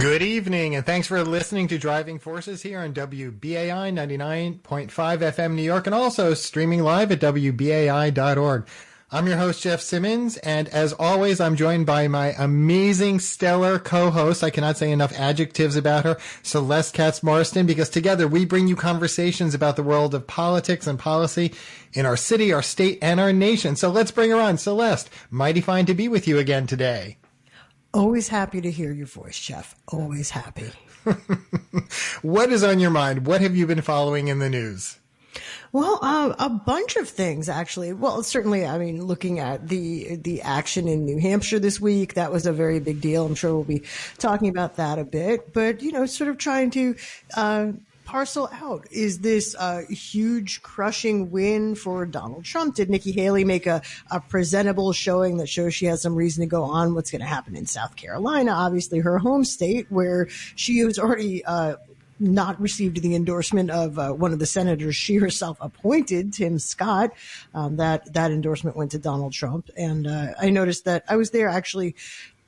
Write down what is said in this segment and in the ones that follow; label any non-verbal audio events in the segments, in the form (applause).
Good evening, and thanks for listening to Driving Forces here on WBAI 99.5 FM New York and also streaming live at WBAI.org. I'm your host, Jeff Simmons, and as always, I'm joined by my amazing, stellar co-host. I cannot say enough adjectives about her, Celeste Katz Marston, because together we bring you conversations about the world of politics and policy in our city, our state, and our nation. So let's bring her on. Celeste, mighty fine to be with you again today. Always happy to hear your voice, Jeff. Always happy. (laughs) what is on your mind? What have you been following in the news? Well, uh, a bunch of things actually. Well, certainly, I mean, looking at the the action in New Hampshire this week, that was a very big deal. I'm sure we'll be talking about that a bit. But you know, sort of trying to uh, parcel out? Is this a huge crushing win for Donald Trump? Did Nikki Haley make a, a presentable showing that shows she has some reason to go on? What's going to happen in South Carolina? Obviously, her home state, where she has already uh, not received the endorsement of uh, one of the senators she herself appointed, Tim Scott. Um, that that endorsement went to Donald Trump, and uh, I noticed that I was there actually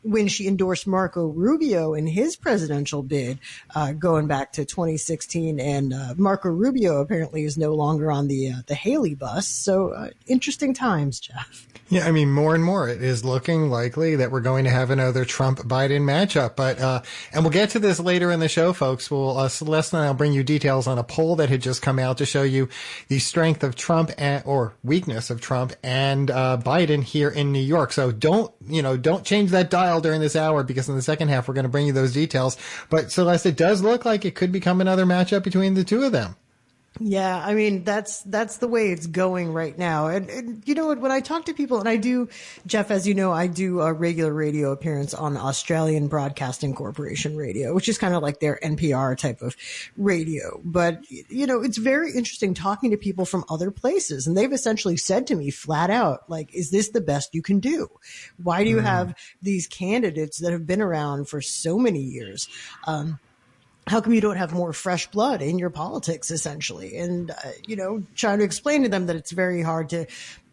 when she endorsed Marco Rubio in his presidential bid, uh, going back to 2016, and uh, Marco Rubio apparently is no longer on the uh, the Haley bus. So uh, interesting times, Jeff. Yeah, I mean, more and more it is looking likely that we're going to have another Trump Biden matchup. But uh, and we'll get to this later in the show, folks. We'll uh, Celeste and I'll bring you details on a poll that had just come out to show you the strength of Trump and, or weakness of Trump and Biden here in New York. So don't you know don't change that dial while during this hour because in the second half we're going to bring you those details. But Celeste, it does look like it could become another matchup between the two of them. Yeah, I mean that's that's the way it's going right now. And, and, you know what? When I talk to people, and I do, Jeff, as you know, I do a regular radio appearance on Australian Broadcasting Corporation radio, which is kind of like their NPR type of radio. But you know, it's very interesting talking to people from other places, and they've essentially said to me flat out, like, "Is this the best you can do? Why do you mm. have these candidates that have been around for so many years?" Um, how come you don't have more fresh blood in your politics essentially? And uh, you know trying to explain to them that it's very hard to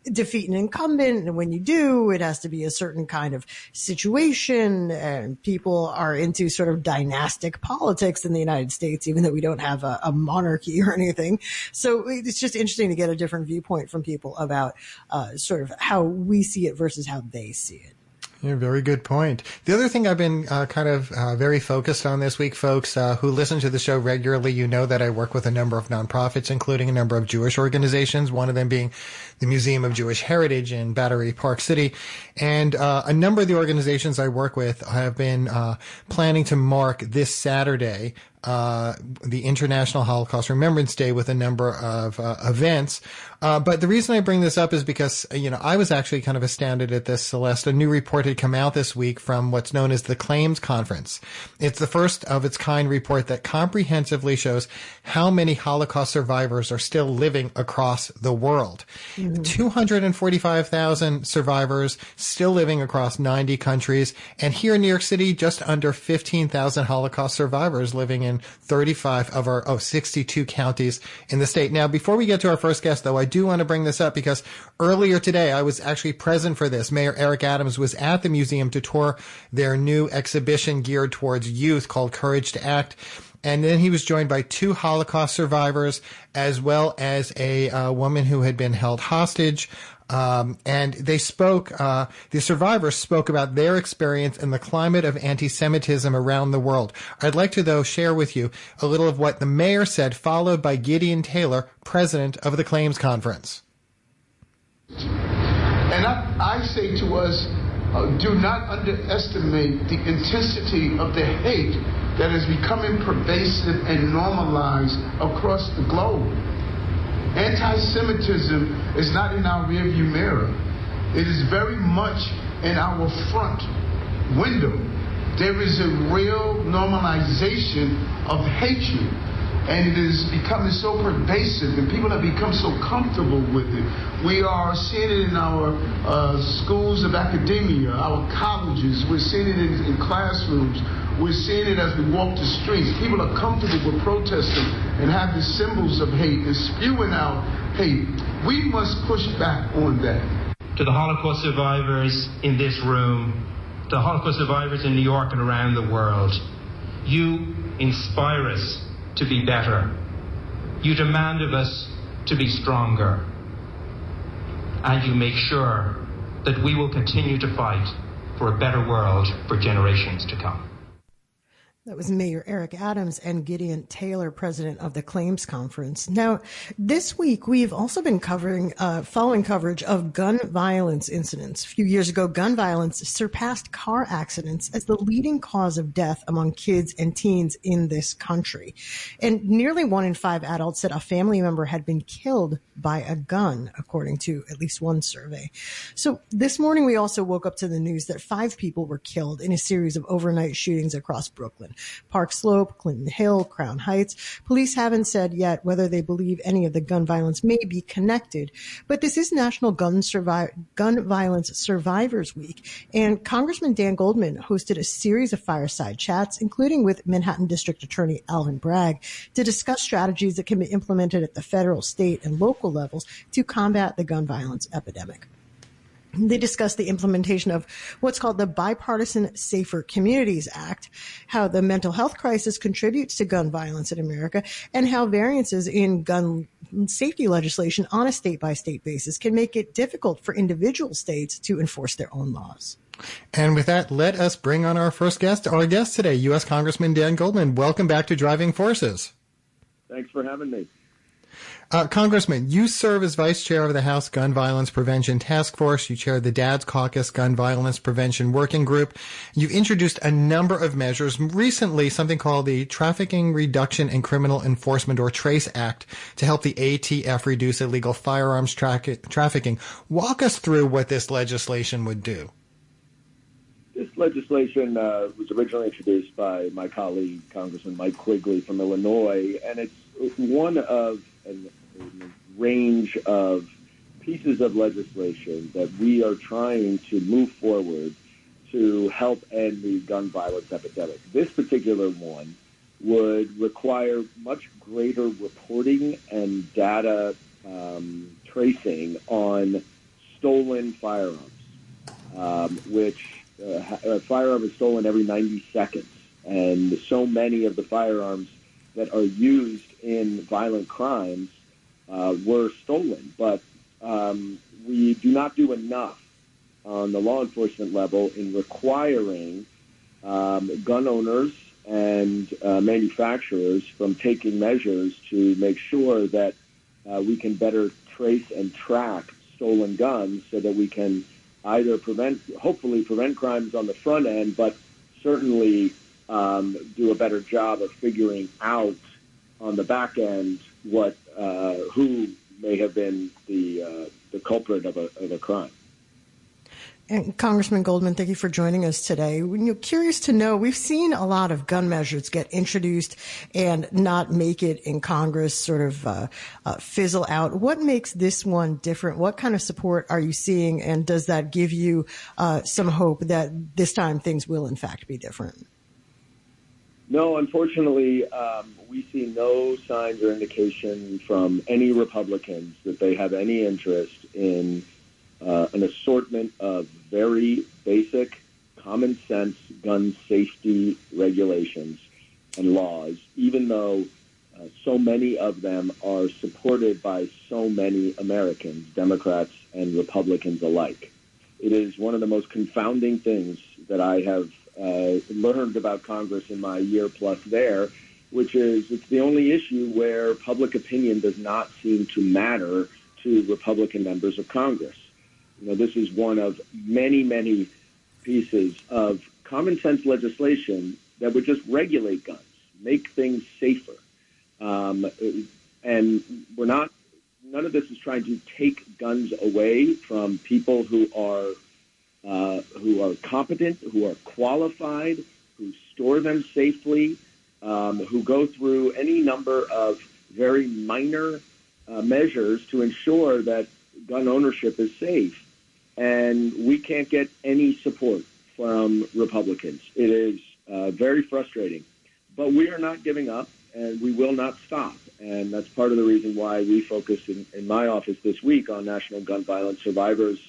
defeat an incumbent and when you do it has to be a certain kind of situation and people are into sort of dynastic politics in the united states even though we don't have a, a monarchy or anything. So it's just interesting to get a different viewpoint from people about uh, sort of how we see it versus how they see it yeah, very good point. The other thing I've been uh, kind of uh, very focused on this week, folks uh, who listen to the show regularly, you know that I work with a number of nonprofits, including a number of Jewish organizations, one of them being the Museum of Jewish Heritage in Battery Park City. And uh, a number of the organizations I work with have been uh, planning to mark this Saturday uh, the International Holocaust Remembrance Day with a number of uh, events. Uh, but the reason I bring this up is because, you know, I was actually kind of astounded at this, Celeste. A new report had come out this week from what's known as the Claims Conference. It's the first of its kind report that comprehensively shows how many Holocaust survivors are still living across the world. Mm-hmm. Mm-hmm. 245,000 survivors still living across 90 countries. And here in New York City, just under 15,000 Holocaust survivors living in in 35 of our, oh, 62 counties in the state. Now, before we get to our first guest, though, I do want to bring this up because earlier today I was actually present for this. Mayor Eric Adams was at the museum to tour their new exhibition geared towards youth called Courage to Act. And then he was joined by two Holocaust survivors, as well as a uh, woman who had been held hostage. Um, and they spoke, uh, the survivors spoke about their experience in the climate of anti-Semitism around the world. I'd like to, though, share with you a little of what the mayor said, followed by Gideon Taylor, president of the Claims Conference. And I, I say to us, uh, do not underestimate the intensity of the hate that is becoming pervasive and normalized across the globe. Anti-Semitism is not in our rearview mirror. It is very much in our front window. There is a real normalization of hatred. And it is becoming so pervasive, and people have become so comfortable with it. We are seeing it in our uh, schools of academia, our colleges. We're seeing it in, in classrooms. We're seeing it as we walk the streets. People are comfortable with protesting and having symbols of hate and spewing out hate. We must push back on that. To the Holocaust survivors in this room, to the Holocaust survivors in New York and around the world, you inspire us to be better. You demand of us to be stronger. And you make sure that we will continue to fight for a better world for generations to come. That was Mayor Eric Adams and Gideon Taylor, president of the Claims Conference. Now, this week we've also been covering, uh, following coverage of gun violence incidents. A few years ago, gun violence surpassed car accidents as the leading cause of death among kids and teens in this country. And nearly one in five adults said a family member had been killed by a gun, according to at least one survey. So this morning we also woke up to the news that five people were killed in a series of overnight shootings across Brooklyn. Park Slope, Clinton Hill, Crown Heights. Police haven't said yet whether they believe any of the gun violence may be connected, but this is National Gun, Survi- gun Violence Survivors Week, and Congressman Dan Goldman hosted a series of fireside chats, including with Manhattan District Attorney Alvin Bragg, to discuss strategies that can be implemented at the federal, state, and local levels to combat the gun violence epidemic. They discussed the implementation of what's called the Bipartisan Safer Communities Act, how the mental health crisis contributes to gun violence in America, and how variances in gun safety legislation on a state by state basis can make it difficult for individual states to enforce their own laws. And with that, let us bring on our first guest, our guest today, U.S. Congressman Dan Goldman. Welcome back to Driving Forces. Thanks for having me. Uh, Congressman, you serve as vice chair of the House Gun Violence Prevention Task Force. You chair the Dad's Caucus Gun Violence Prevention Working Group. You've introduced a number of measures, recently something called the Trafficking Reduction and Criminal Enforcement or TRACE Act to help the ATF reduce illegal firearms tra- trafficking. Walk us through what this legislation would do. This legislation uh, was originally introduced by my colleague, Congressman Mike Quigley from Illinois, and it's one of range of pieces of legislation that we are trying to move forward to help end the gun violence epidemic. This particular one would require much greater reporting and data um, tracing on stolen firearms, um, which uh, a firearm is stolen every 90 seconds. And so many of the firearms that are used in violent crimes uh, were stolen. But um, we do not do enough on the law enforcement level in requiring um, gun owners and uh, manufacturers from taking measures to make sure that uh, we can better trace and track stolen guns so that we can either prevent, hopefully prevent crimes on the front end, but certainly um, do a better job of figuring out on the back end what uh, who may have been the uh, the culprit of a, of a crime. And Congressman Goldman, thank you for joining us today. We're curious to know, we've seen a lot of gun measures get introduced and not make it in Congress, sort of uh, uh, fizzle out. What makes this one different? What kind of support are you seeing, and does that give you uh, some hope that this time things will in fact be different? No, unfortunately, um, we see no signs or indication from any Republicans that they have any interest in uh, an assortment of very basic, common sense gun safety regulations and laws, even though uh, so many of them are supported by so many Americans, Democrats and Republicans alike. It is one of the most confounding things that I have uh, learned about Congress in my year plus there, which is it's the only issue where public opinion does not seem to matter to Republican members of Congress. You know, this is one of many, many pieces of common sense legislation that would just regulate guns, make things safer. Um, and we're not, none of this is trying to take guns away from people who are uh, who are competent, who are qualified, who store them safely, um, who go through any number of very minor uh, measures to ensure that gun ownership is safe. And we can't get any support from Republicans. It is uh, very frustrating. But we are not giving up, and we will not stop. And that's part of the reason why we focused in, in my office this week on National Gun Violence Survivors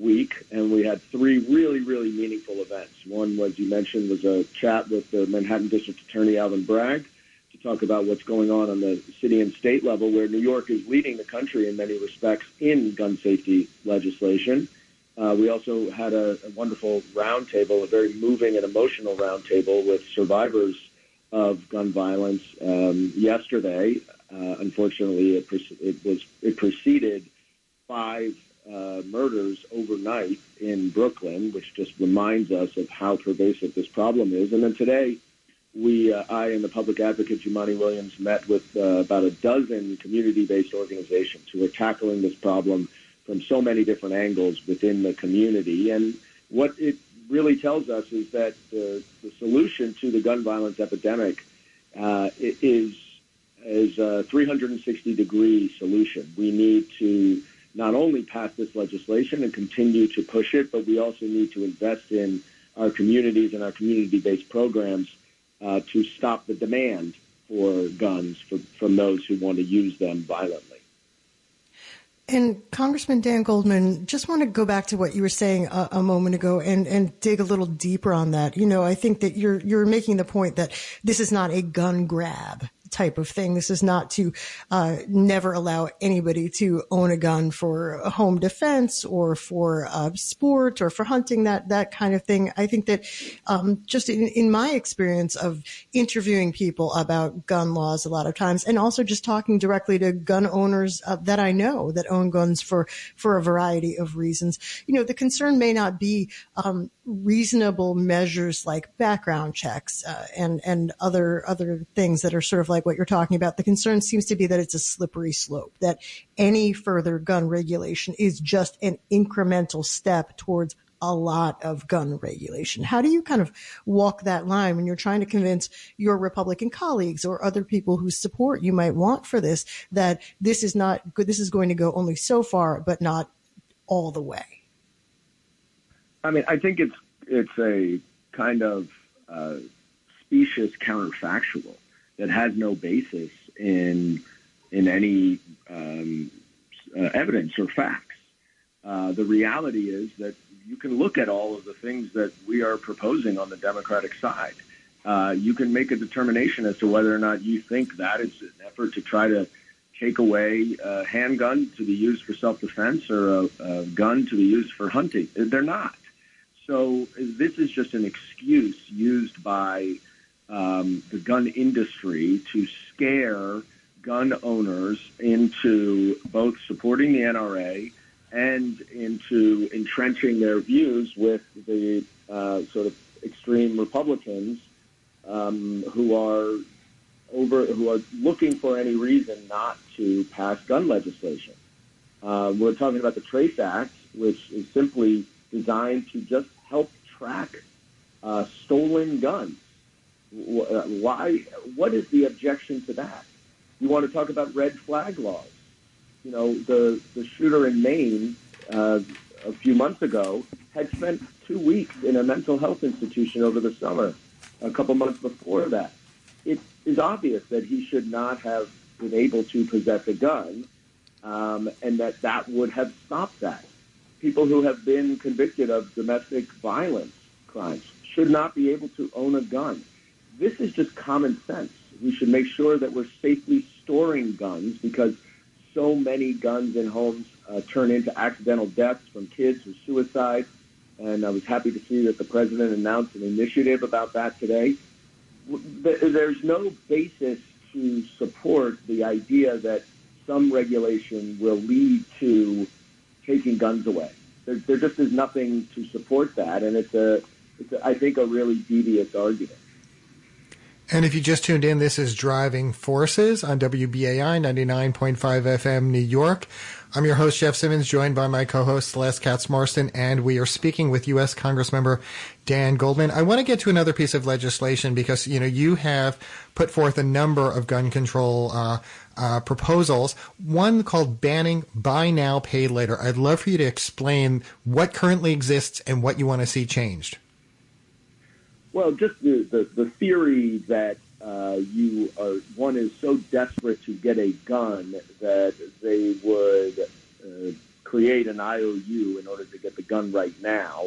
Week, and we had three really, really meaningful events. One was you mentioned was a chat with the Manhattan District Attorney Alvin Bragg to talk about what's going on on the city and state level, where New York is leading the country in many respects in gun safety legislation. Uh, we also had a, a wonderful roundtable, a very moving and emotional roundtable with survivors of gun violence um, yesterday. Uh, unfortunately, it, pre- it was it preceded five uh, murders overnight in Brooklyn, which just reminds us of how pervasive this problem is. And then today, we, uh, I and the public advocate Jumaane Williams met with uh, about a dozen community-based organizations who are tackling this problem from so many different angles within the community. And what it really tells us is that the, the solution to the gun violence epidemic uh, is is a 360 degree solution. We need to not only pass this legislation and continue to push it, but we also need to invest in our communities and our community based programs uh, to stop the demand for guns for, from those who want to use them violently. And Congressman Dan Goldman, just want to go back to what you were saying a, a, moment ago and, and dig a little deeper on that. You know, I think that you're you're making the point that this is not a gun grab type of thing. This is not to uh, never allow anybody to own a gun for home defense or for uh, sport or for hunting, that that kind of thing. I think that um, just in, in my experience of interviewing people about gun laws a lot of times, and also just talking directly to gun owners uh, that I know that own guns for for a variety of reasons, you know, the concern may not be um, reasonable measures like background checks uh, and and other other things that are sort of like what you're talking about. The concern seems to be that it's a slippery slope. That any further gun regulation is just an incremental step towards a lot of gun regulation. How do you kind of walk that line when you're trying to convince your Republican colleagues or other people whose support you might want for this that this is not good, this is going to go only so far, but not all the way? I mean, I think it's it's a kind of uh, specious counterfactual that has no basis in in any um, uh, evidence or facts. Uh, the reality is that you can look at all of the things that we are proposing on the Democratic side. Uh, you can make a determination as to whether or not you think that is an effort to try to take away a handgun to be used for self-defense or a, a gun to be used for hunting. They're not. So this is just an excuse used by um, the gun industry to scare gun owners into both supporting the NRA and into entrenching their views with the uh, sort of extreme Republicans um, who are over who are looking for any reason not to pass gun legislation. Uh, we're talking about the Trace Act, which is simply designed to just help track uh, stolen guns. Uh, why? What is the objection to that? You want to talk about red flag laws? You know, the the shooter in Maine uh, a few months ago had spent two weeks in a mental health institution over the summer. A couple months before that, it is obvious that he should not have been able to possess a gun, um, and that that would have stopped that people who have been convicted of domestic violence crimes should not be able to own a gun. This is just common sense. We should make sure that we're safely storing guns because so many guns in homes uh, turn into accidental deaths from kids or suicide. And I was happy to see that the president announced an initiative about that today. There's no basis to support the idea that some regulation will lead to taking guns away. There, there just is nothing to support that, and it's a, it's a, I think, a really devious argument. And if you just tuned in, this is Driving Forces on WBAI 99.5 FM New York. I'm your host, Jeff Simmons, joined by my co-host, Celeste Katz Marston, and we are speaking with U.S. Congressmember Dan Goldman. I want to get to another piece of legislation because, you know, you have put forth a number of gun control uh, uh, proposals, one called banning buy now, pay later. I'd love for you to explain what currently exists and what you want to see changed. Well, just the, the, the theory that uh, you are one is so desperate to get a gun that they would uh, create an IOU in order to get the gun right now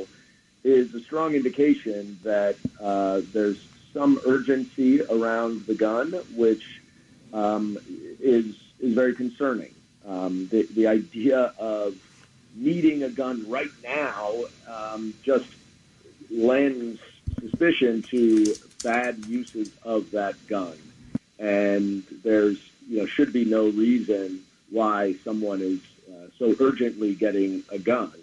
is a strong indication that uh, there's some urgency around the gun, which um, is is very concerning. Um, the the idea of needing a gun right now um, just lends suspicion to bad uses of that gun. And there's, you know, should be no reason why someone is uh, so urgently getting a gun.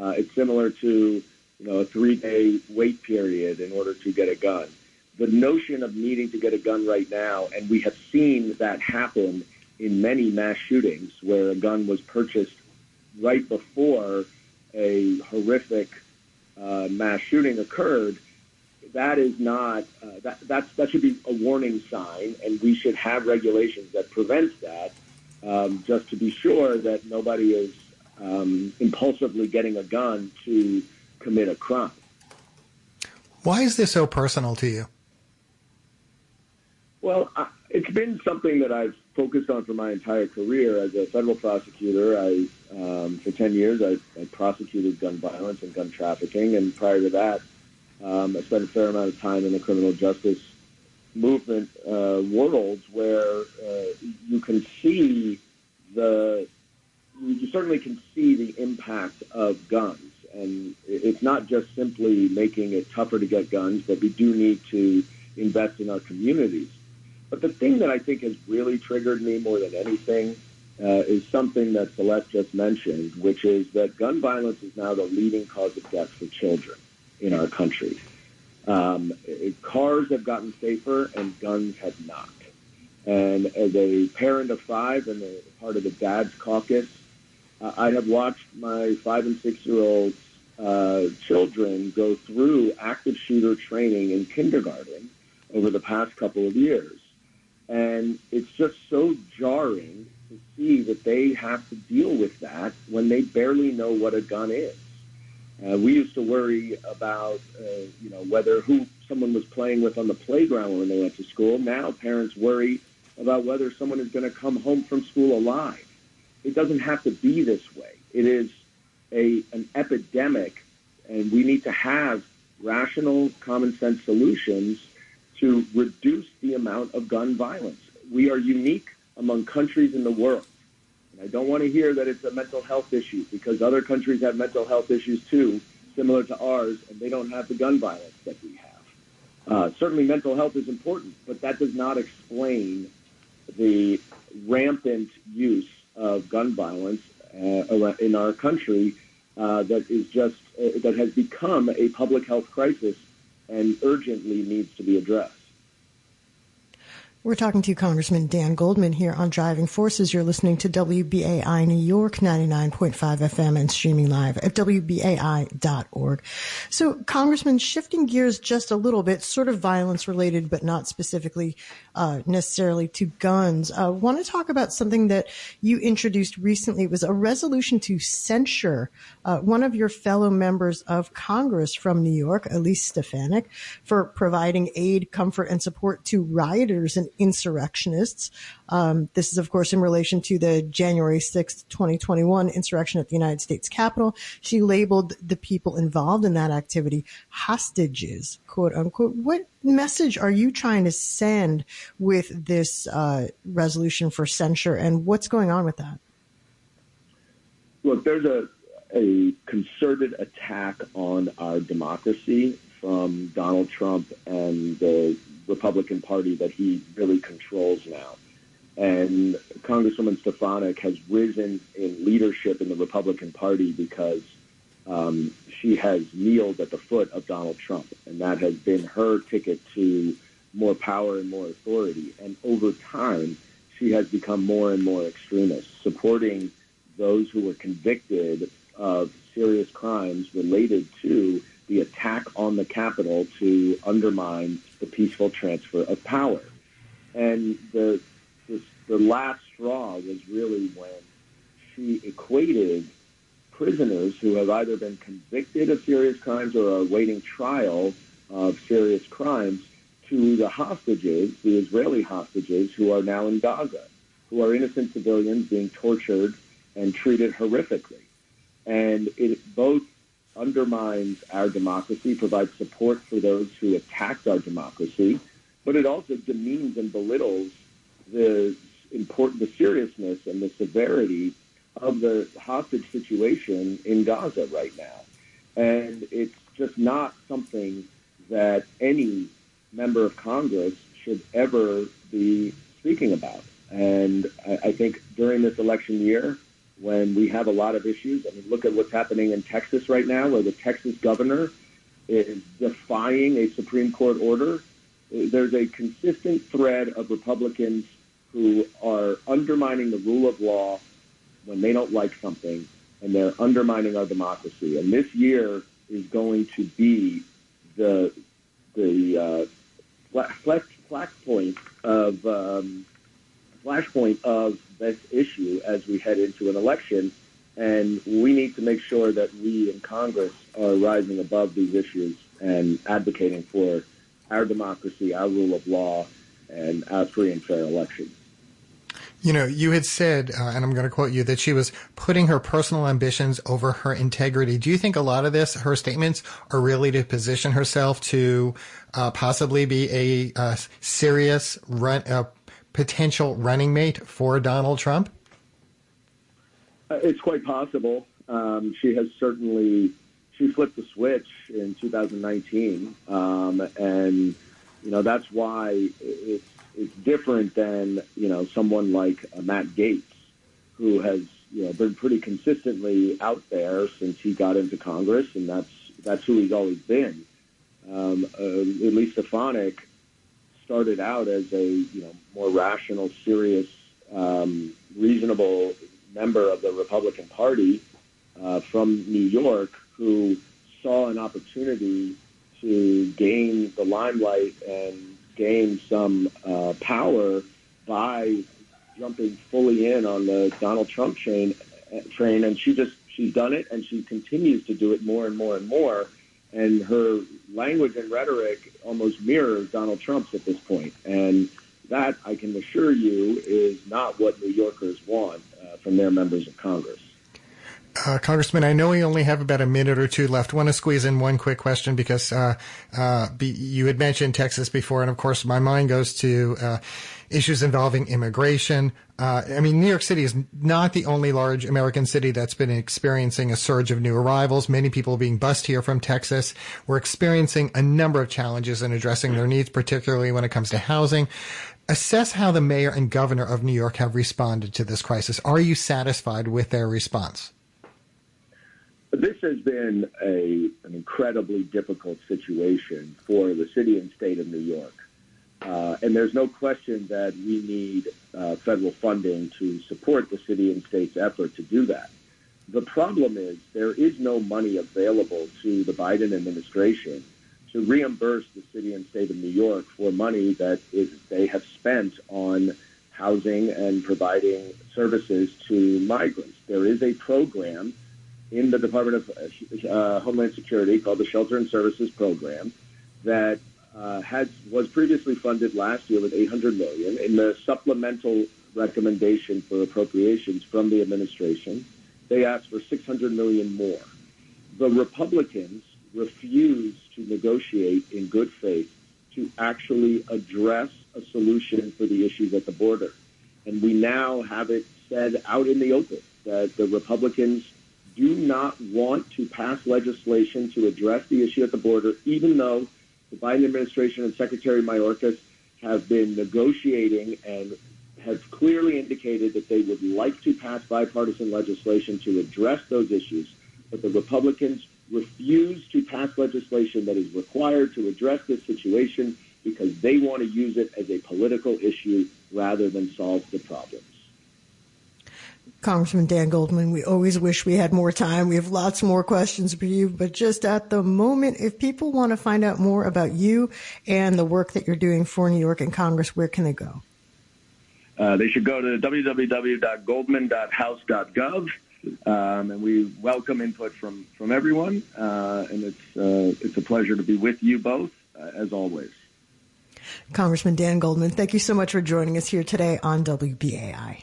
Uh, it's similar to, you know, a three-day wait period in order to get a gun. The notion of needing to get a gun right now, and we have seen that happen in many mass shootings where a gun was purchased right before a horrific uh, mass shooting occurred, that is not uh, that that's, that should be a warning sign, and we should have regulations that prevent that, um, just to be sure that nobody is um, impulsively getting a gun to commit a crime. Why is this so personal to you? Well, I, it's been something that I've focused on for my entire career as a federal prosecutor. I, um, for 10 years, I, I prosecuted gun violence and gun trafficking, and prior to that, um, I spent a fair amount of time in the criminal justice movement uh, worlds where uh, you can see the you certainly can see the impact of guns. And it's not just simply making it tougher to get guns, but we do need to invest in our communities. But the thing that I think has really triggered me more than anything uh, is something that Celeste just mentioned, which is that gun violence is now the leading cause of death for children in our country. Um, cars have gotten safer and guns have not. And as a parent of five and a part of the Dad's Caucus, uh, I have watched my five and six year old uh, children go through active shooter training in kindergarten over the past couple of years. And it's just so jarring to see that they have to deal with that when they barely know what a gun is. Uh, we used to worry about, uh, you know, whether who someone was playing with on the playground when they went to school. Now parents worry about whether someone is going to come home from school alive. It doesn't have to be this way. It is a an epidemic, and we need to have rational, common sense solutions to reduce the amount of gun violence. We are unique among countries in the world. And I don't want to hear that it's a mental health issue because other countries have mental health issues too, similar to ours, and they don't have the gun violence that we have. Uh, certainly, mental health is important, but that does not explain the rampant use of gun violence uh, in our country uh, that is just uh, that has become a public health crisis and urgently needs to be addressed. We're talking to Congressman Dan Goldman here on Driving Forces. You're listening to WBAI New York 99.5 FM and streaming live at WBAI.org. So, Congressman, shifting gears just a little bit, sort of violence related, but not specifically uh, necessarily to guns. I uh, want to talk about something that you introduced recently. It was a resolution to censure uh, one of your fellow members of Congress from New York, Elise Stefanik, for providing aid, comfort, and support to rioters and insurrectionists. Um, this is, of course, in relation to the January 6th, 2021 insurrection at the United States Capitol. She labeled the people involved in that activity hostages, quote unquote. What message are you trying to send with this uh, resolution for censure, and what's going on with that? Look, there's a a concerted attack on our democracy from Donald Trump and the Republican Party that he really controls now. And Congresswoman Stefanik has risen in leadership in the Republican Party because um, she has kneeled at the foot of Donald Trump, and that has been her ticket to more power and more authority. And over time, she has become more and more extremist, supporting those who were convicted of serious crimes related to the attack on the Capitol to undermine the peaceful transfer of power. And the, the, the last straw was really when she equated prisoners who have either been convicted of serious crimes or are awaiting trial of serious crimes to the hostages, the Israeli hostages who are now in Gaza, who are innocent civilians being tortured and treated horrifically. And it both undermines our democracy, provides support for those who attacked our democracy, but it also demeans and belittles the important, the seriousness and the severity of the hostage situation in Gaza right now. And it's just not something that any member of Congress should ever be speaking about. And I, I think during this election year, when we have a lot of issues, I mean, look at what's happening in Texas right now, where the Texas governor is defying a Supreme Court order. There's a consistent thread of Republicans who are undermining the rule of law when they don't like something, and they're undermining our democracy. And this year is going to be the the uh, flash, flashpoint of um, flashpoint of this issue as we head into an election, and we need to make sure that we in Congress are rising above these issues and advocating for our democracy, our rule of law, and our free and fair elections. You know, you had said, uh, and I'm going to quote you, that she was putting her personal ambitions over her integrity. Do you think a lot of this, her statements, are really to position herself to uh, possibly be a, a serious run, a potential running mate for Donald Trump? Uh, it's quite possible. Um, she has certainly she flipped the switch in 2019, um, and you know that's why it's it's different than you know someone like uh, Matt Gaetz, who has you know been pretty consistently out there since he got into Congress, and that's that's who he's always been. Um, uh, Elise Stefanik started out as a you know more rational, serious, um, reasonable member of the Republican Party uh, from New York who saw an opportunity to gain the limelight and gain some uh, power by jumping fully in on the Donald Trump train, train, and she just she's done it, and she continues to do it more and more and more. And her language and rhetoric almost mirrors Donald Trump's at this point. and that I can assure you is not what New Yorkers want uh, from their members of Congress. Uh, Congressman, I know we only have about a minute or two left. I want to squeeze in one quick question because uh, uh, be, you had mentioned Texas before, and of course, my mind goes to uh, issues involving immigration. Uh, I mean, New York City is not the only large American city that's been experiencing a surge of new arrivals. Many people being bused here from Texas. We're experiencing a number of challenges in addressing their needs, particularly when it comes to housing assess how the mayor and governor of New York have responded to this crisis. Are you satisfied with their response? This has been a, an incredibly difficult situation for the city and state of New York. Uh, and there's no question that we need uh, federal funding to support the city and state's effort to do that. The problem is there is no money available to the Biden administration to reimburse the city and state of New York for money that is, they have spent on housing and providing services to migrants. There is a program in the Department of uh, Homeland Security called the Shelter and Services Program that uh, had was previously funded last year with 800 million. In the supplemental recommendation for appropriations from the administration, they asked for 600 million more. The Republicans refused to negotiate in good faith to actually address a solution for the issues at the border. And we now have it said out in the open that the Republicans do not want to pass legislation to address the issue at the border, even though the Biden administration and Secretary Mayorkas have been negotiating and have clearly indicated that they would like to pass bipartisan legislation to address those issues. But the Republicans refuse to pass legislation that is required to address this situation because they want to use it as a political issue rather than solve the problem. Congressman Dan Goldman, we always wish we had more time. We have lots more questions for you, but just at the moment, if people want to find out more about you and the work that you're doing for New York and Congress, where can they go? Uh, they should go to www.goldman.house.gov, um, and we welcome input from from everyone. Uh, and it's uh, it's a pleasure to be with you both, uh, as always. Congressman Dan Goldman, thank you so much for joining us here today on WBAI.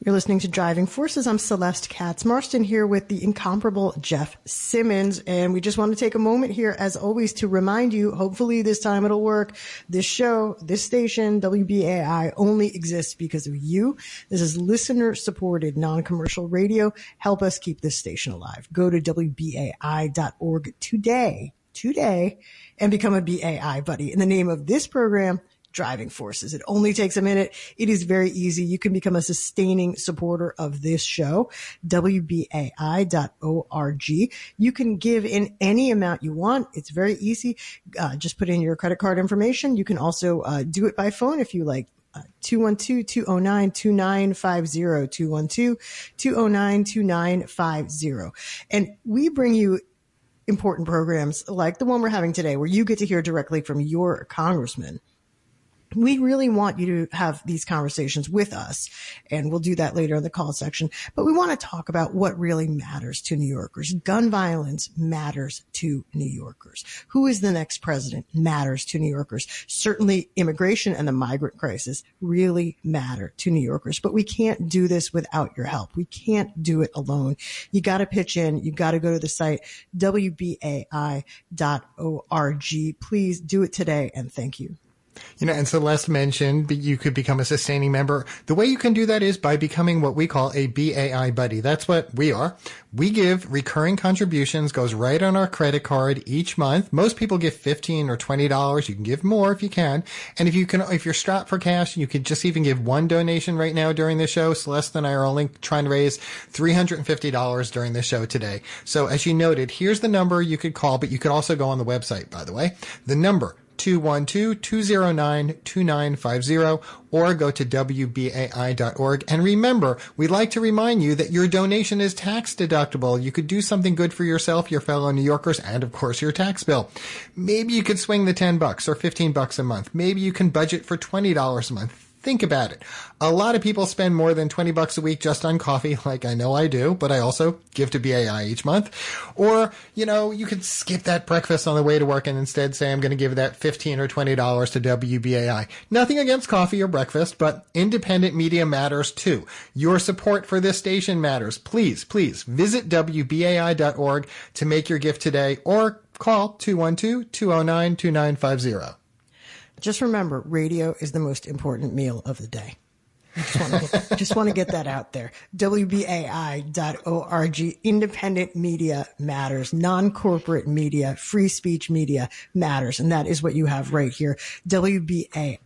You're listening to Driving Forces. I'm Celeste Katz Marston here with the incomparable Jeff Simmons. And we just want to take a moment here, as always, to remind you, hopefully this time it'll work. This show, this station, WBAI only exists because of you. This is listener supported non-commercial radio. Help us keep this station alive. Go to WBAI.org today, today, and become a BAI buddy in the name of this program driving forces. It only takes a minute. It is very easy. You can become a sustaining supporter of this show, WBAI.org. You can give in any amount you want. It's very easy. Uh, just put in your credit card information. You can also uh, do it by phone if you like. 212-209-2950, 212-209-2950. And we bring you important programs like the one we're having today where you get to hear directly from your congressman we really want you to have these conversations with us and we'll do that later in the call section. But we want to talk about what really matters to new yorkers. Gun violence matters to new yorkers. Who is the next president matters to new yorkers. Certainly immigration and the migrant crisis really matter to new yorkers but we can't do this without your help. We can't do it alone. You got to pitch in. You got to go to the site wbai.org please do it today and thank you you know, and Celeste mentioned you could become a sustaining member. The way you can do that is by becoming what we call a BAI buddy. That's what we are. We give recurring contributions, goes right on our credit card each month. Most people give 15 or $20. You can give more if you can. And if you can, if you're strapped for cash, you could just even give one donation right now during the show. Celeste and I are only trying to raise $350 during the show today. So as you noted, here's the number you could call, but you could also go on the website, by the way. The number 212-209-2950 or go to WBAI.org. And remember, we'd like to remind you that your donation is tax deductible. You could do something good for yourself, your fellow New Yorkers, and of course your tax bill. Maybe you could swing the 10 bucks or 15 bucks a month. Maybe you can budget for $20 a month Think about it. A lot of people spend more than 20 bucks a week just on coffee, (laughs) like I know I do, but I also give to BAI each month. Or, you know, you could skip that breakfast on the way to work and instead say I'm going to give that 15 or $20 to WBAI. Nothing against coffee or breakfast, but independent media matters too. Your support for this station matters. Please, please visit WBAI.org to make your gift today or call 212 209 2950. Just remember, radio is the most important meal of the day. Just want, to get, that out there. WBAI.org. Independent media matters. Non-corporate media, free speech media matters. And that is what you have right here. WBAI.org.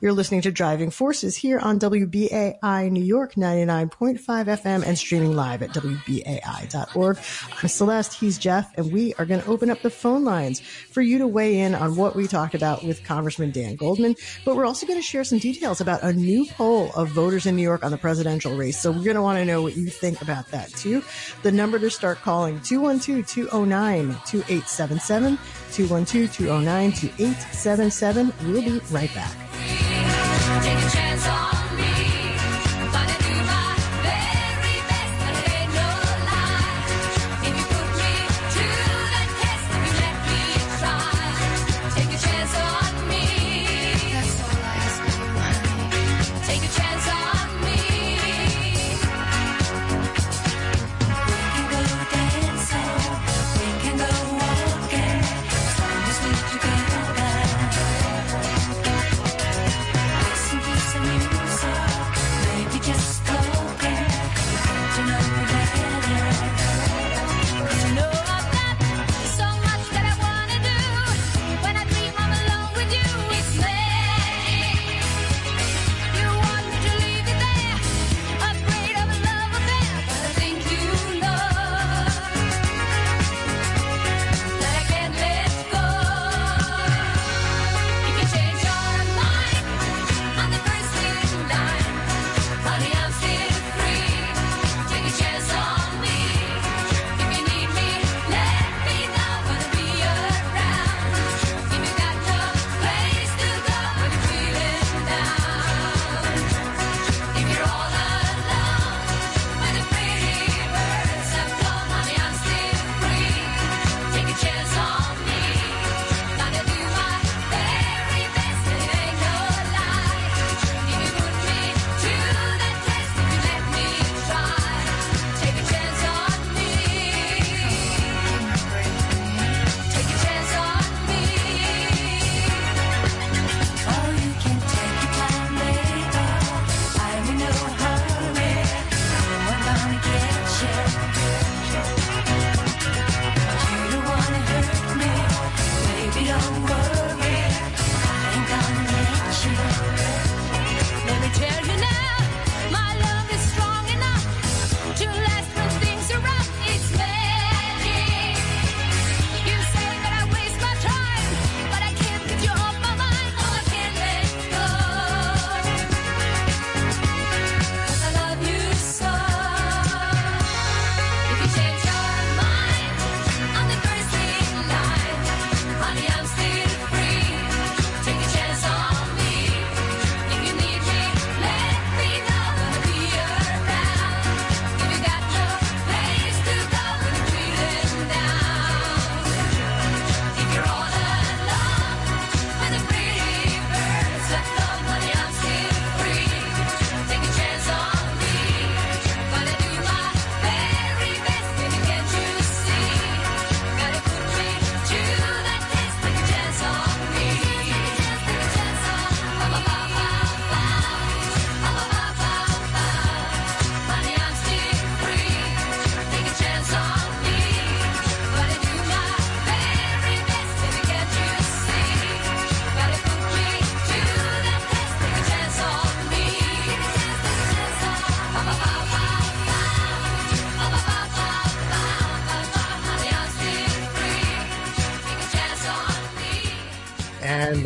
You're listening to Driving Forces here on WBAI New York 99.5 FM and streaming live at WBAI.org. I'm Celeste. He's Jeff. And we are going to open up the phone lines for you to weigh in on what we talked about with Congressman Dan Goldman. But we're also going to share some details details about a new poll of voters in New York on the presidential race. So we're going to want to know what you think about that too. The number to start calling 212-209-2877, 212-209-2877. We'll be right back.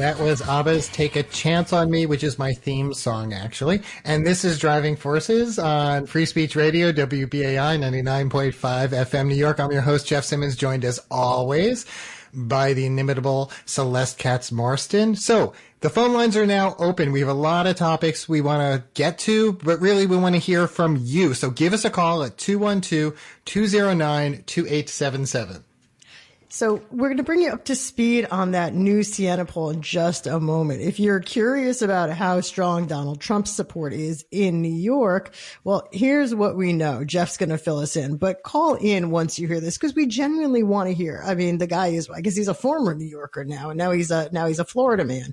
That was ABBA's Take a Chance on Me, which is my theme song, actually. And this is Driving Forces on Free Speech Radio, WBAI 99.5 FM New York. I'm your host, Jeff Simmons, joined as always by the inimitable Celeste Katz Marston. So the phone lines are now open. We have a lot of topics we want to get to, but really we want to hear from you. So give us a call at 212 209 2877. So we're going to bring you up to speed on that new Siena poll in just a moment. If you're curious about how strong Donald Trump's support is in New York, well, here's what we know. Jeff's going to fill us in, but call in once you hear this because we genuinely want to hear. I mean, the guy is, I guess he's a former New Yorker now, and now he's a, now he's a Florida man.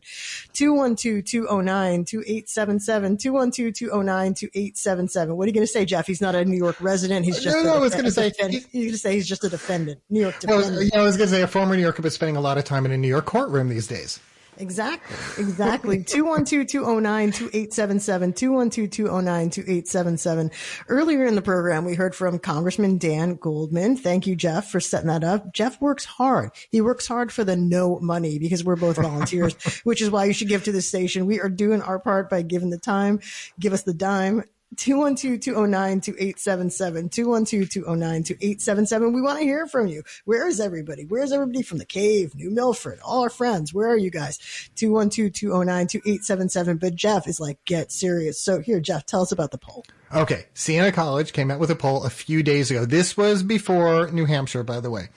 212-209-2877, 212-209-2877. What are you going to say, Jeff? He's not a New York resident. He's just, no, no, I was going to say, he's going to say he's just a defendant, New York defendant. Well, you know, was going to say a former New Yorker, but spending a lot of time in a New York courtroom these days. Exactly. Exactly. (laughs) 212-209-2877, 212-209-2877. Earlier in the program, we heard from Congressman Dan Goldman. Thank you, Jeff, for setting that up. Jeff works hard. He works hard for the no money because we're both volunteers, (laughs) which is why you should give to the station. We are doing our part by giving the time. Give us the dime. 212-209-2877, 212-209-2877. We want to hear from you. Where is everybody? Where is everybody from the cave, New Milford, all our friends? Where are you guys? 212-209-2877. But Jeff is like, get serious. So here, Jeff, tell us about the poll. Okay. Siena College came out with a poll a few days ago. This was before New Hampshire, by the way.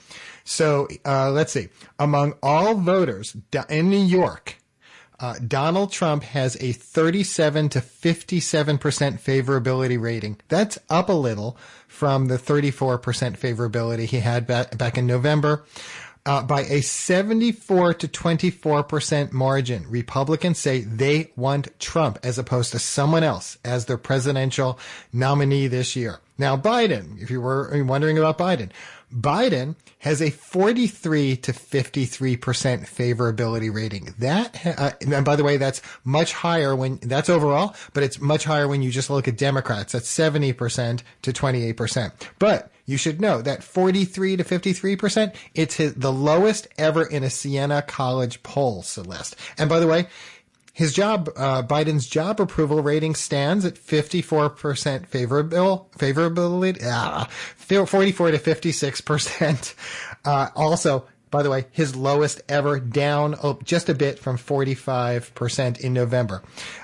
So, uh, let's see. Among all voters in New York, uh, Donald Trump has a 37 to 57% favorability rating. That's up a little from the 34% favorability he had back, back in November. Uh, by a 74 to 24% margin, Republicans say they want Trump as opposed to someone else as their presidential nominee this year. Now, Biden, if you were wondering about Biden, Biden has a 43 to 53% favorability rating. That, uh, and by the way, that's much higher when, that's overall, but it's much higher when you just look at Democrats. That's 70% to 28%. But you should know that 43 to 53%, it's his, the lowest ever in a Siena College poll, Celeste. And by the way, his job, uh, Biden's job approval rating stands at 54% favorable, favorability, ah, 44 to 56%. (laughs) Uh, also, by the way, his lowest ever down oh, just a bit from 45% in November.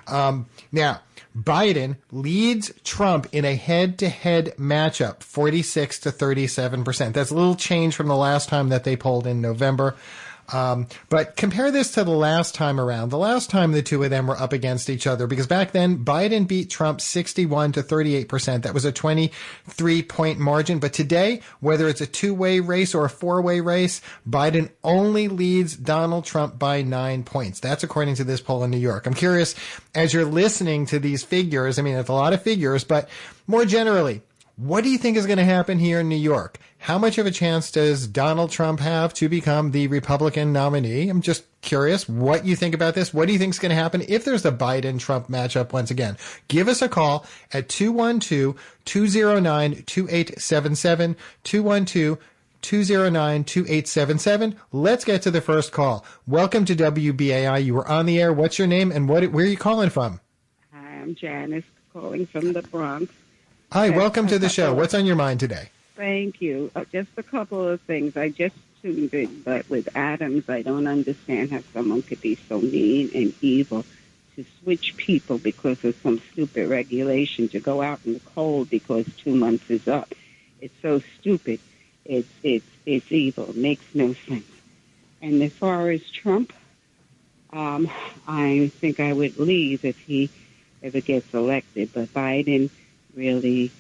Um, now, Biden leads Trump in a head to head matchup, 46 to 37%. That's a little change from the last time that they polled in November. Um, but compare this to the last time around. The last time the two of them were up against each other, because back then Biden beat Trump 61 to 38%. That was a 23 point margin. But today, whether it's a two way race or a four way race, Biden only leads Donald Trump by nine points. That's according to this poll in New York. I'm curious, as you're listening to these figures, I mean, it's a lot of figures, but more generally, what do you think is going to happen here in New York? How much of a chance does Donald Trump have to become the Republican nominee? I'm just curious what you think about this. What do you think is going to happen if there's a Biden Trump matchup once again? Give us a call at 212-209-2877, 212-209-2877. Let's get to the first call. Welcome to WBAI. You were on the air. What's your name and what, where are you calling from? Hi, I'm Janice calling from the Bronx. Hi, welcome to the show. What's on your mind today? Thank you. Uh, just a couple of things. I just tuned in, but with Adams, I don't understand how someone could be so mean and evil to switch people because of some stupid regulation to go out in the cold because two months is up. It's so stupid. It's it's it's evil. It makes no sense. And as far as Trump, um, I think I would leave if he ever gets elected. But Biden really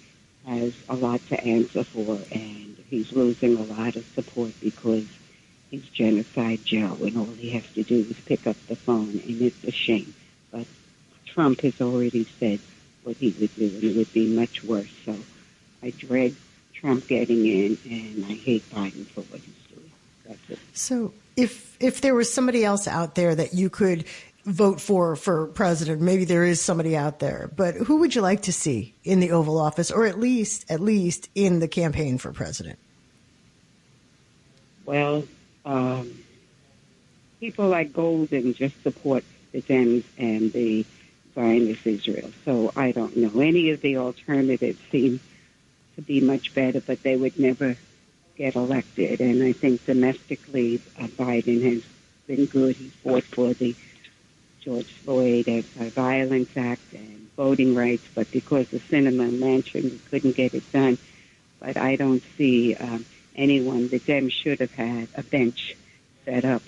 has a lot to answer for, and he's losing a lot of support because he's Genocide Joe, and all he has to do is pick up the phone, and it's a shame. But Trump has already said what he would do, and it would be much worse. So I dread Trump getting in, and I hate Biden for what he's doing. So if if there was somebody else out there that you could vote for for president. Maybe there is somebody out there, but who would you like to see in the Oval Office, or at least at least in the campaign for president? Well, um, people like Goldman just support the Dems and the Zionist Israel. So I don't know. Any of the alternatives seem to be much better, but they would never get elected. And I think domestically, uh, Biden has been good. He fought for the George Floyd and Violence Act and voting rights, but because Sinema Manchin, we couldn't get it done. But I don't see um, anyone. The Dems should have had a bench set up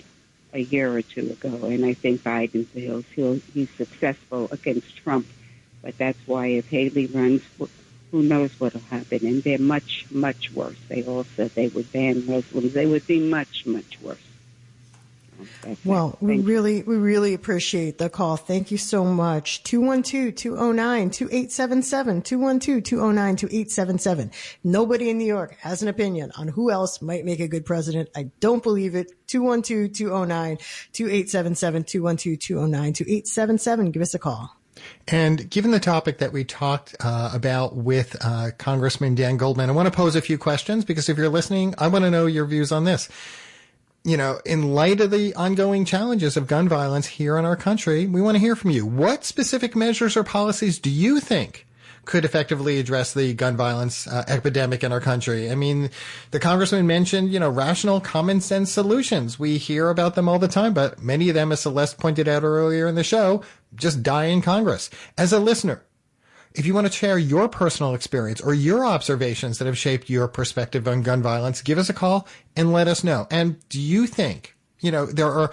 a year or two ago, and I think Biden feels he'll he's successful against Trump. But that's why if Haley runs, who knows what'll happen? And they're much, much worse. They all said they would ban Muslims. They would be much, much worse. Well, we really, we really appreciate the call. Thank you so much. 212-209-2877, 212-209-2877. Nobody in New York has an opinion on who else might make a good president. I don't believe it. 212-209-2877, 212-209-2877. Give us a call. And given the topic that we talked uh, about with uh, Congressman Dan Goldman, I want to pose a few questions because if you're listening, I want to know your views on this you know, in light of the ongoing challenges of gun violence here in our country, we want to hear from you. What specific measures or policies do you think could effectively address the gun violence uh, epidemic in our country? I mean, the congressman mentioned, you know, rational common sense solutions. We hear about them all the time, but many of them, as Celeste pointed out earlier in the show, just die in Congress. As a listener, if you want to share your personal experience or your observations that have shaped your perspective on gun violence, give us a call and let us know. And do you think, you know, there are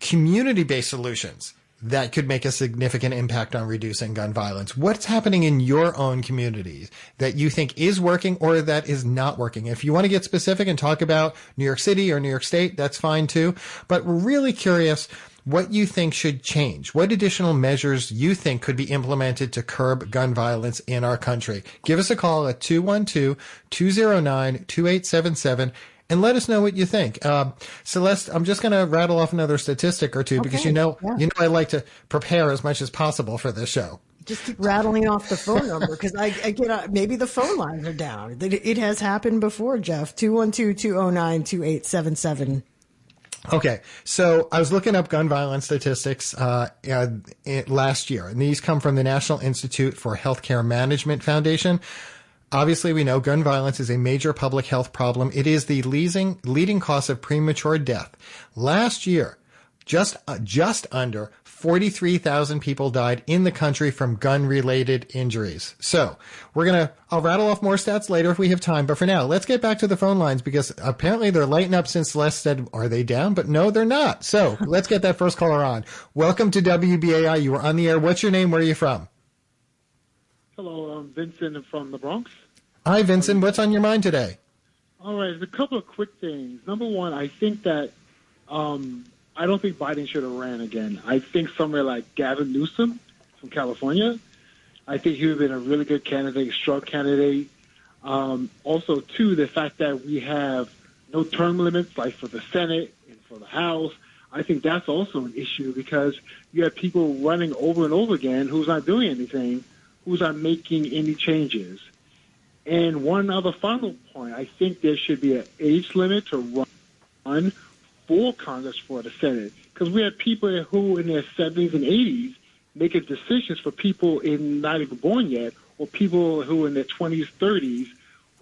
community based solutions that could make a significant impact on reducing gun violence? What's happening in your own communities that you think is working or that is not working? If you want to get specific and talk about New York City or New York State, that's fine too. But we're really curious what you think should change, what additional measures you think could be implemented to curb gun violence in our country. Give us a call at 212-209-2877 and let us know what you think. Uh, Celeste, I'm just going to rattle off another statistic or two okay. because you know, yeah. you know, I like to prepare as much as possible for this show. Just keep rattling off the phone number because I, I, get uh, maybe the phone lines are down. It, it has happened before, Jeff. 212 209 2877. Okay, so I was looking up gun violence statistics uh, last year, and these come from the National Institute for Healthcare Management Foundation. Obviously, we know gun violence is a major public health problem. It is the leading leading cause of premature death. Last year, just uh, just under 43,000 people died in the country from gun related injuries. So we're going to, I'll rattle off more stats later if we have time. But for now, let's get back to the phone lines because apparently they're lighting up Celeste said, are they down? But no, they're not. So (laughs) let's get that first caller on. Welcome to WBAI. You are on the air. What's your name? Where are you from? Hello, I'm Vincent from the Bronx. Hi, Vincent. What's on your mind today? All right, a couple of quick things. Number one, I think that um, I don't think Biden should have ran again. I think somewhere like Gavin Newsom from California, I think he would have been a really good candidate, strong candidate. Um, also, too, the fact that we have no term limits, like for the Senate and for the House, I think that's also an issue because you have people running over and over again who's not doing anything, who's not making any changes. And one other final point, I think there should be an age limit to run for Congress for the Senate because we have people who in their 70s and 80s making decisions for people in not even born yet or people who in their 20s, 30s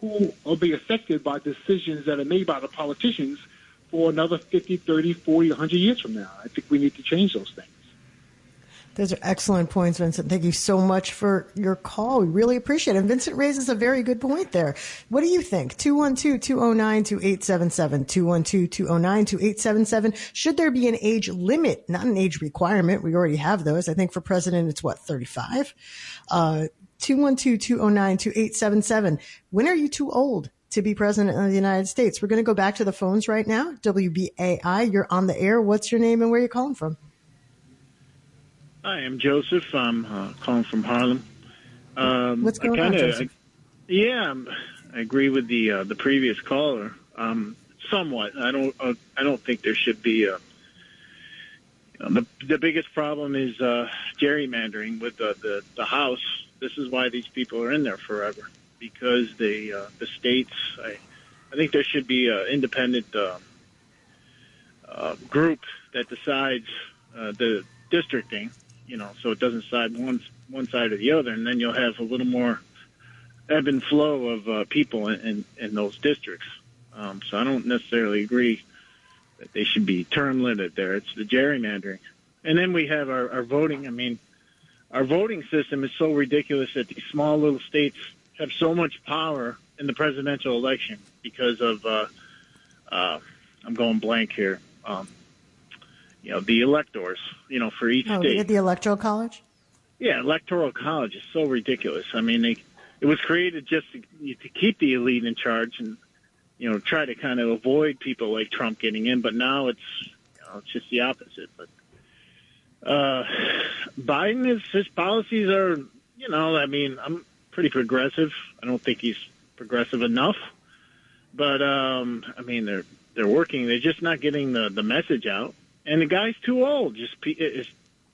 who are being affected by decisions that are made by the politicians for another 50, 30, 40, 100 years from now. I think we need to change those things. Those are excellent points, Vincent. Thank you so much for your call. We really appreciate it. And Vincent raises a very good point there. What do you think? 212-209-2877, 212-209-2877. Should there be an age limit, not an age requirement? We already have those. I think for president, it's what, 35? Uh, 212-209-2877. When are you too old to be president of the United States? We're going to go back to the phones right now. WBAI, you're on the air. What's your name and where are you calling from? Hi, I'm Joseph. I'm uh, calling from Harlem. Um, What's going kinda, on, Joseph? I, yeah, I agree with the uh, the previous caller. Um, somewhat. I don't. Uh, I don't think there should be a. the the biggest problem is uh, gerrymandering with the, the the House. This is why these people are in there forever because the uh, the states. I, I think there should be an independent. Uh, uh, group that decides uh, the districting. You know, so it doesn't side one one side or the other, and then you'll have a little more ebb and flow of uh, people in, in, in those districts. Um, so I don't necessarily agree that they should be term limited there. It's the gerrymandering. And then we have our, our voting. I mean, our voting system is so ridiculous that these small little states have so much power in the presidential election because of, uh, uh, I'm going blank here, um, you know, the electors, you know, for each Oh, state. the electoral college? Yeah, electoral college is so ridiculous. I mean, they, it was created just to, to keep the elite in charge and you know try to kind of avoid people like Trump getting in. But now it's you know, it's just the opposite. But uh, Biden is his policies are you know I mean I'm pretty progressive. I don't think he's progressive enough, but um, I mean they're they're working. They're just not getting the the message out. And the guy's too old. Just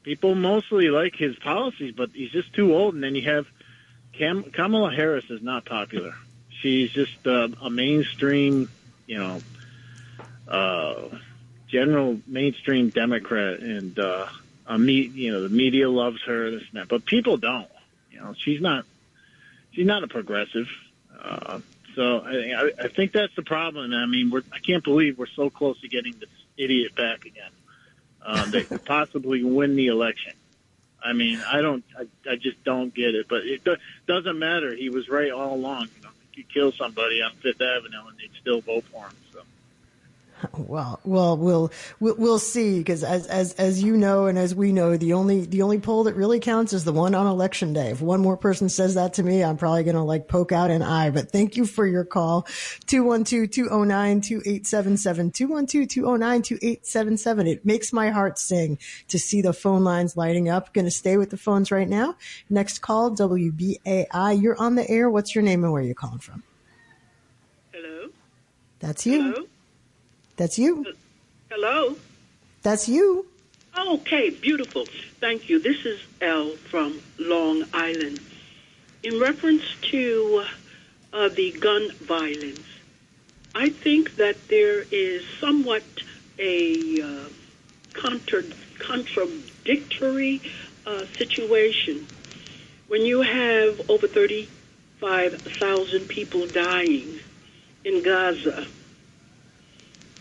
people mostly like his policies, but he's just too old. And then you have Cam- Kamala Harris is not popular. She's just uh, a mainstream, you know, uh, general mainstream Democrat, and uh, a me- you know the media loves her, this and that, but people don't. You know, she's not she's not a progressive. Uh, so I, I, I think that's the problem. I mean, we're, I can't believe we're so close to getting this idiot back again. Um, that could possibly win the election. I mean, I don't, I, I just don't get it. But it do, doesn't matter. He was right all along. You know, you kill somebody on Fifth Avenue and they'd still vote for him. (laughs) Well, we'll we'll, we'll see because as as as you know and as we know, the only the only poll that really counts is the one on election day. If one more person says that to me, I'm probably going to like poke out an eye. But thank you for your call. 212-209-2877 212-209-2877. It makes my heart sing to see the phone lines lighting up. Going to stay with the phones right now. Next call, WBAI. You're on the air. What's your name and where are you calling from? Hello? That's you. Hello? That's you. Hello? That's you. Okay, beautiful. Thank you. This is Elle from Long Island. In reference to uh, the gun violence, I think that there is somewhat a uh, contra- contradictory uh, situation. When you have over 35,000 people dying in Gaza,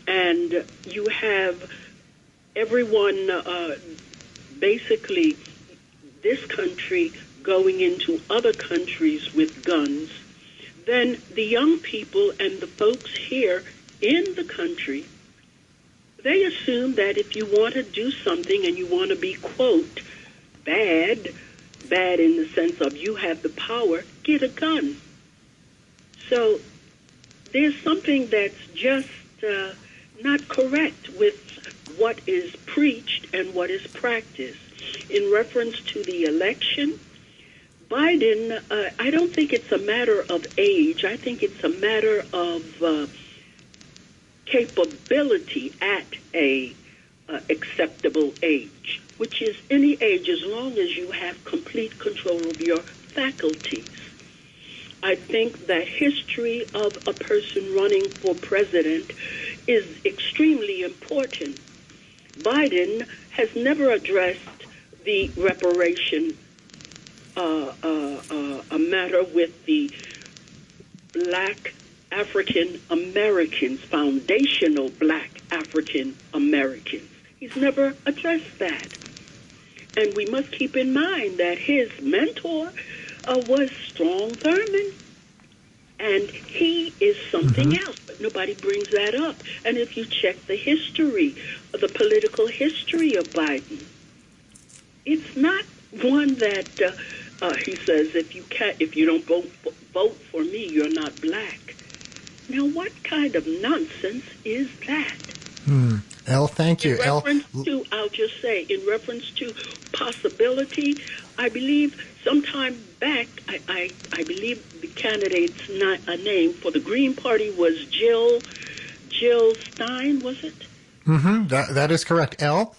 and you have everyone uh, basically this country going into other countries with guns, then the young people and the folks here in the country, they assume that if you want to do something and you want to be, quote, bad, bad in the sense of you have the power, get a gun. So there's something that's just uh, not correct with what is preached and what is practiced. In reference to the election, Biden, uh, I don't think it's a matter of age. I think it's a matter of uh, capability at a uh, acceptable age, which is any age as long as you have complete control of your faculties. I think that history of a person running for president is extremely important. Biden has never addressed the reparation uh, uh, uh, a matter with the black African Americans, foundational black African Americans. He's never addressed that. And we must keep in mind that his mentor uh, was Strom Thurmond. And he is something Mm-hmm. else, but nobody brings that up. And if you check the history, the political history of Biden, it's not one that uh, uh, he says if you can't, if you don't vote vote for me, you're not black. Now, what kind of nonsense is that? Hmm. Elle, thank you. In Elle, reference to, I'll just say, in reference to possibility, I believe sometime back, I, I, I believe the candidate's not a name for the Green Party was Jill, Jill Stein, was it? Mm-hmm. that, that is correct. Elle,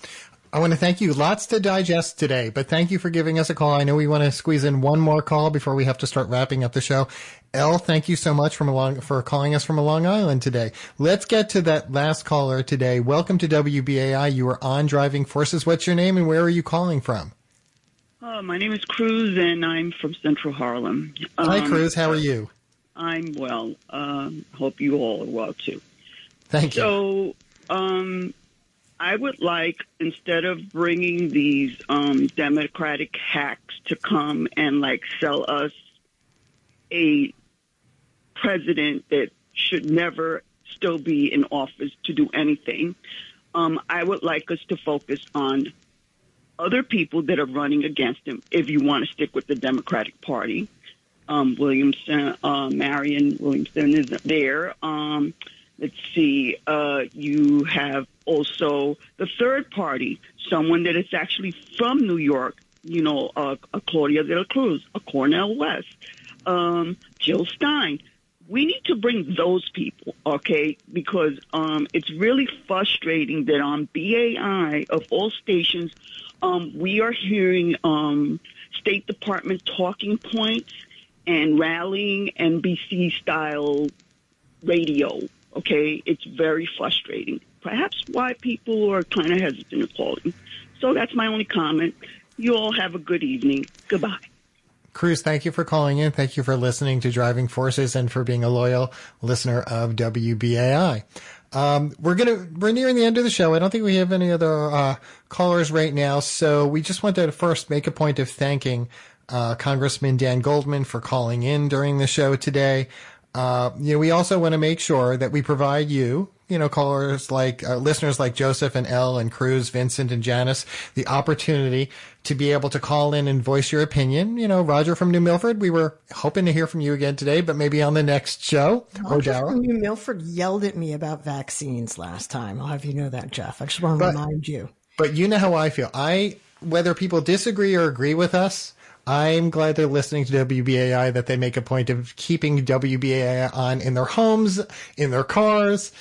I want to thank you. Lots to digest today, but thank you for giving us a call. I know we want to squeeze in one more call before we have to start wrapping up the show. Elle, thank you so much from along, for calling us from Long Island today. Let's get to that last caller today. Welcome to WBAI. You are on Driving Forces. What's your name and where are you calling from? Uh, my name is Cruz, and I'm from Central Harlem. Um, Hi, Cruz. How are you? I'm well. Um, hope you all are well too. Thank you. So, um, I would like instead of bringing these um, Democratic hacks to come and like sell us a president that should never still be in office to do anything. Um, I would like us to focus on other people that are running against him. If you want to stick with the Democratic Party, um, Williamson, uh, Marianne Williamson is there. Um, let's see. Uh, you have also the third party, someone that is actually from New York. You know, uh, a Claudia de la Cruz, a Cornel West, um, Jill Stein. We need to bring those people, okay? Because um, it's really frustrating that on BAI of all stations, um, we are hearing um, State Department talking points and rallying NBC style radio. Okay, it's very frustrating. Perhaps why people are kind of hesitant to calling. So that's my only comment. You all have a good evening. Goodbye. Cruz, thank you for calling in. Thank you for listening to Driving Forces and for being a loyal listener of WBAI. Um, we're gonna we're nearing the end of the show. I don't think we have any other uh, callers right now, so we just want to first make a point of thanking uh, Congressman Dan Goldman for calling in during the show today. Uh, you know, we also want to make sure that we provide you, you know, callers like uh, listeners like Joseph and Elle and Cruz, Vincent and Janice, the opportunity to be able to call in and voice your opinion. You know, Roger from New Milford, we were hoping to hear from you again today, but maybe on the next show. Roger from New Milford yelled at me about vaccines last time. I'll have you know that, Jeff. I just want to But- remind you. But you know how I feel. I whether people disagree or agree with us, I'm glad they're listening to WBAI. That they make a point of keeping WBAI on in their homes, in their cars.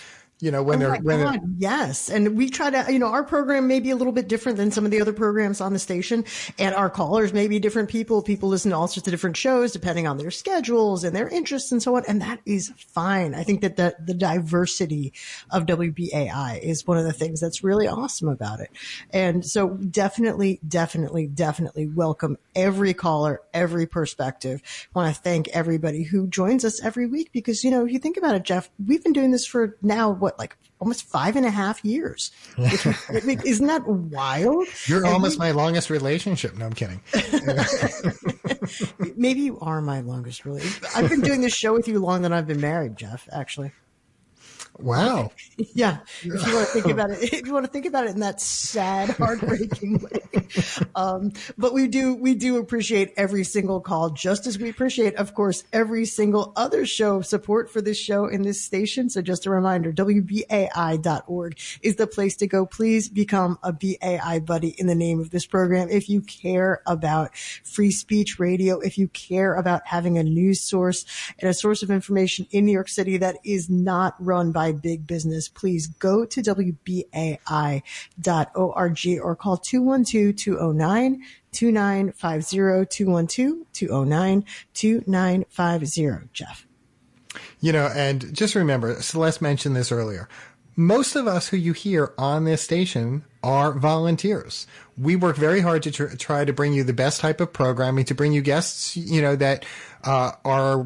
You know when oh they're when they're, God, yes. And we try to, you know, our program may be a little bit different than some of the other programs on the station, and our callers may be different people. People listen to all sorts of different shows depending on their schedules and their interests and so on, and that is fine. I think that the, the diversity of WBAI is one of the things that's really awesome about it. And so definitely, definitely, definitely welcome every caller, every perspective. I want to thank everybody who joins us every week because, you know, if you think about it, Jeff, we've been doing this for now, what, like almost five and a half years. Which- (laughs) Isn't that wild? you're And almost we- my longest relationship. No, I'm kidding. (laughs) Maybe you are my longest relationship. I've been doing this show with you longer than I've been married, Jeff, actually. Wow. (laughs) Yeah. If you want to think about it, (laughs) if you want to think about it in that sad, heartbreaking (laughs) way. Um, but we do, we do appreciate every single call, just as we appreciate, of course, every single other show of support for this show in this station. So just a reminder, WBAI.org is the place to go. Please become a BAI buddy in the name of this program. If you care about free speech radio, if you care about having a news source and a source of information in New York City that is not run by big business, please go to WBAI.org or call 212-209 2950 212-209-2950. Jeff. You know, and just remember, Celeste mentioned this earlier. Most of us who you hear on this station are volunteers. We work very hard to tr- try to bring you the best type of programming, to bring you guests, you know, that uh, are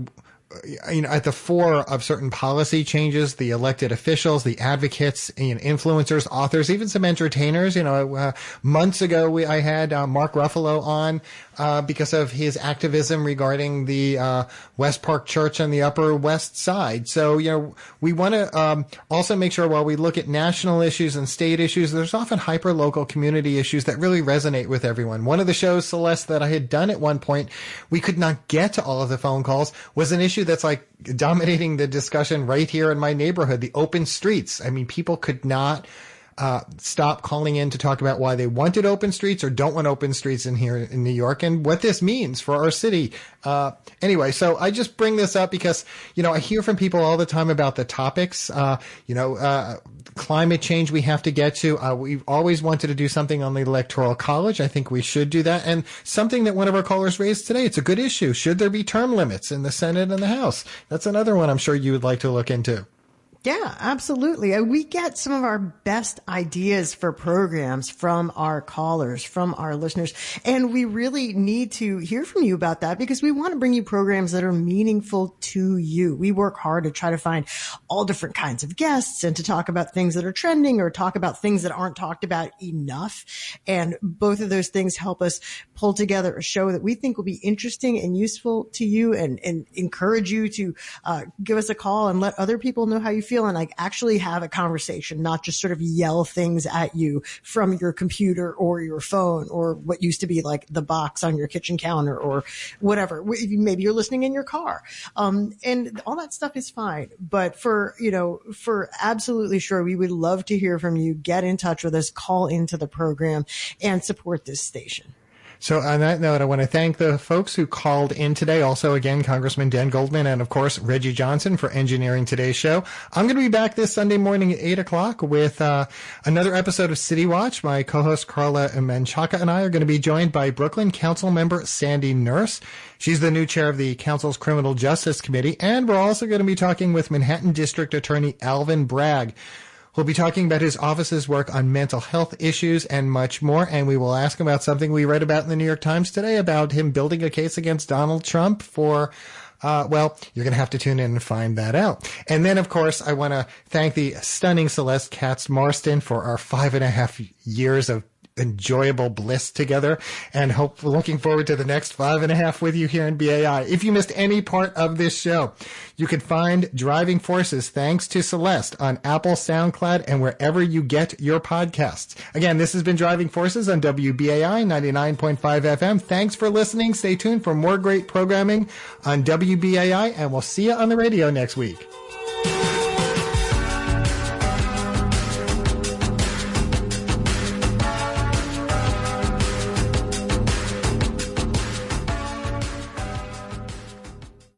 you know, at the fore of certain policy changes, the elected officials, the advocates, you know, influencers, authors, even some entertainers. You know, uh, months ago we I had uh, Mark Ruffalo on uh, because of his activism regarding the uh, West Park Church on the Upper West Side. So you know, we want to um, also make sure while we look at national issues and state issues, there's often hyper local community issues that really resonate with everyone. One of the shows, Celeste, that I had done at one point, we could not get to all of the phone calls, was an issue that's like dominating the discussion right here in my neighborhood, the open streets. I mean, people could not uh, stop calling in to talk about why they wanted open streets or don't want open streets in here in New York and what this means for our city. Uh, anyway, so I just bring this up because, you know, I hear from people all the time about the topics, uh, you know, uh, climate change we have to get to. Uh, we've always wanted to do something on the electoral college. I think we should do that. And something that one of our callers raised today, it's a good issue. Should there be term limits in the Senate and the House? That's another one I'm sure you would like to look into. Yeah, absolutely. We get some of our best ideas for programs from our callers, from our listeners. And we really need to hear from you about that because we want to bring you programs that are meaningful to you. We work hard to try to find all different kinds of guests and to talk about things that are trending or talk about things that aren't talked about enough. And both of those things help us pull together a show that we think will be interesting and useful to you and, and encourage you to uh, give us a call and let other people know how you feel and like actually have a conversation, not just sort of yell things at you from your computer or your phone or what used to be like the box on your kitchen counter or whatever. Maybe you're listening in your car. Um, and all that stuff is fine. But for, you know, for absolutely sure, we would love to hear from you. Get in touch with us, call into the program and support this station. So on that note, I want to thank the folks who called in today. Also, again, Congressman Dan Goldman and of course Reggie Johnson for engineering today's show. I'm going to be back this Sunday morning at eight o'clock with uh, another episode of City Watch. My co-host Carla Menchaca and I are going to be joined by Brooklyn Council member Sandy Nurse. She's the new chair of the council's criminal justice committee, and we're also going to be talking with Manhattan District Attorney Alvin Bragg. We'll be talking about his office's work on mental health issues and much more. And we will ask him about something we read about in the New York Times today about him building a case against Donald Trump for uh, well, you're going to have to tune in and find that out. And then, of course, I want to thank the stunning Celeste Katz Marston for our five and a half years of enjoyable bliss together and hope looking forward to the next five and a half with you here in BAI. If you missed any part of this show, you can find Driving Forces thanks to Celeste on Apple, SoundCloud, and wherever you get your podcasts. Again, this has been Driving Forces on WBAI 99.5 FM. Thanks for listening. Stay tuned for more great programming on WBAI and we'll see you on the radio next week.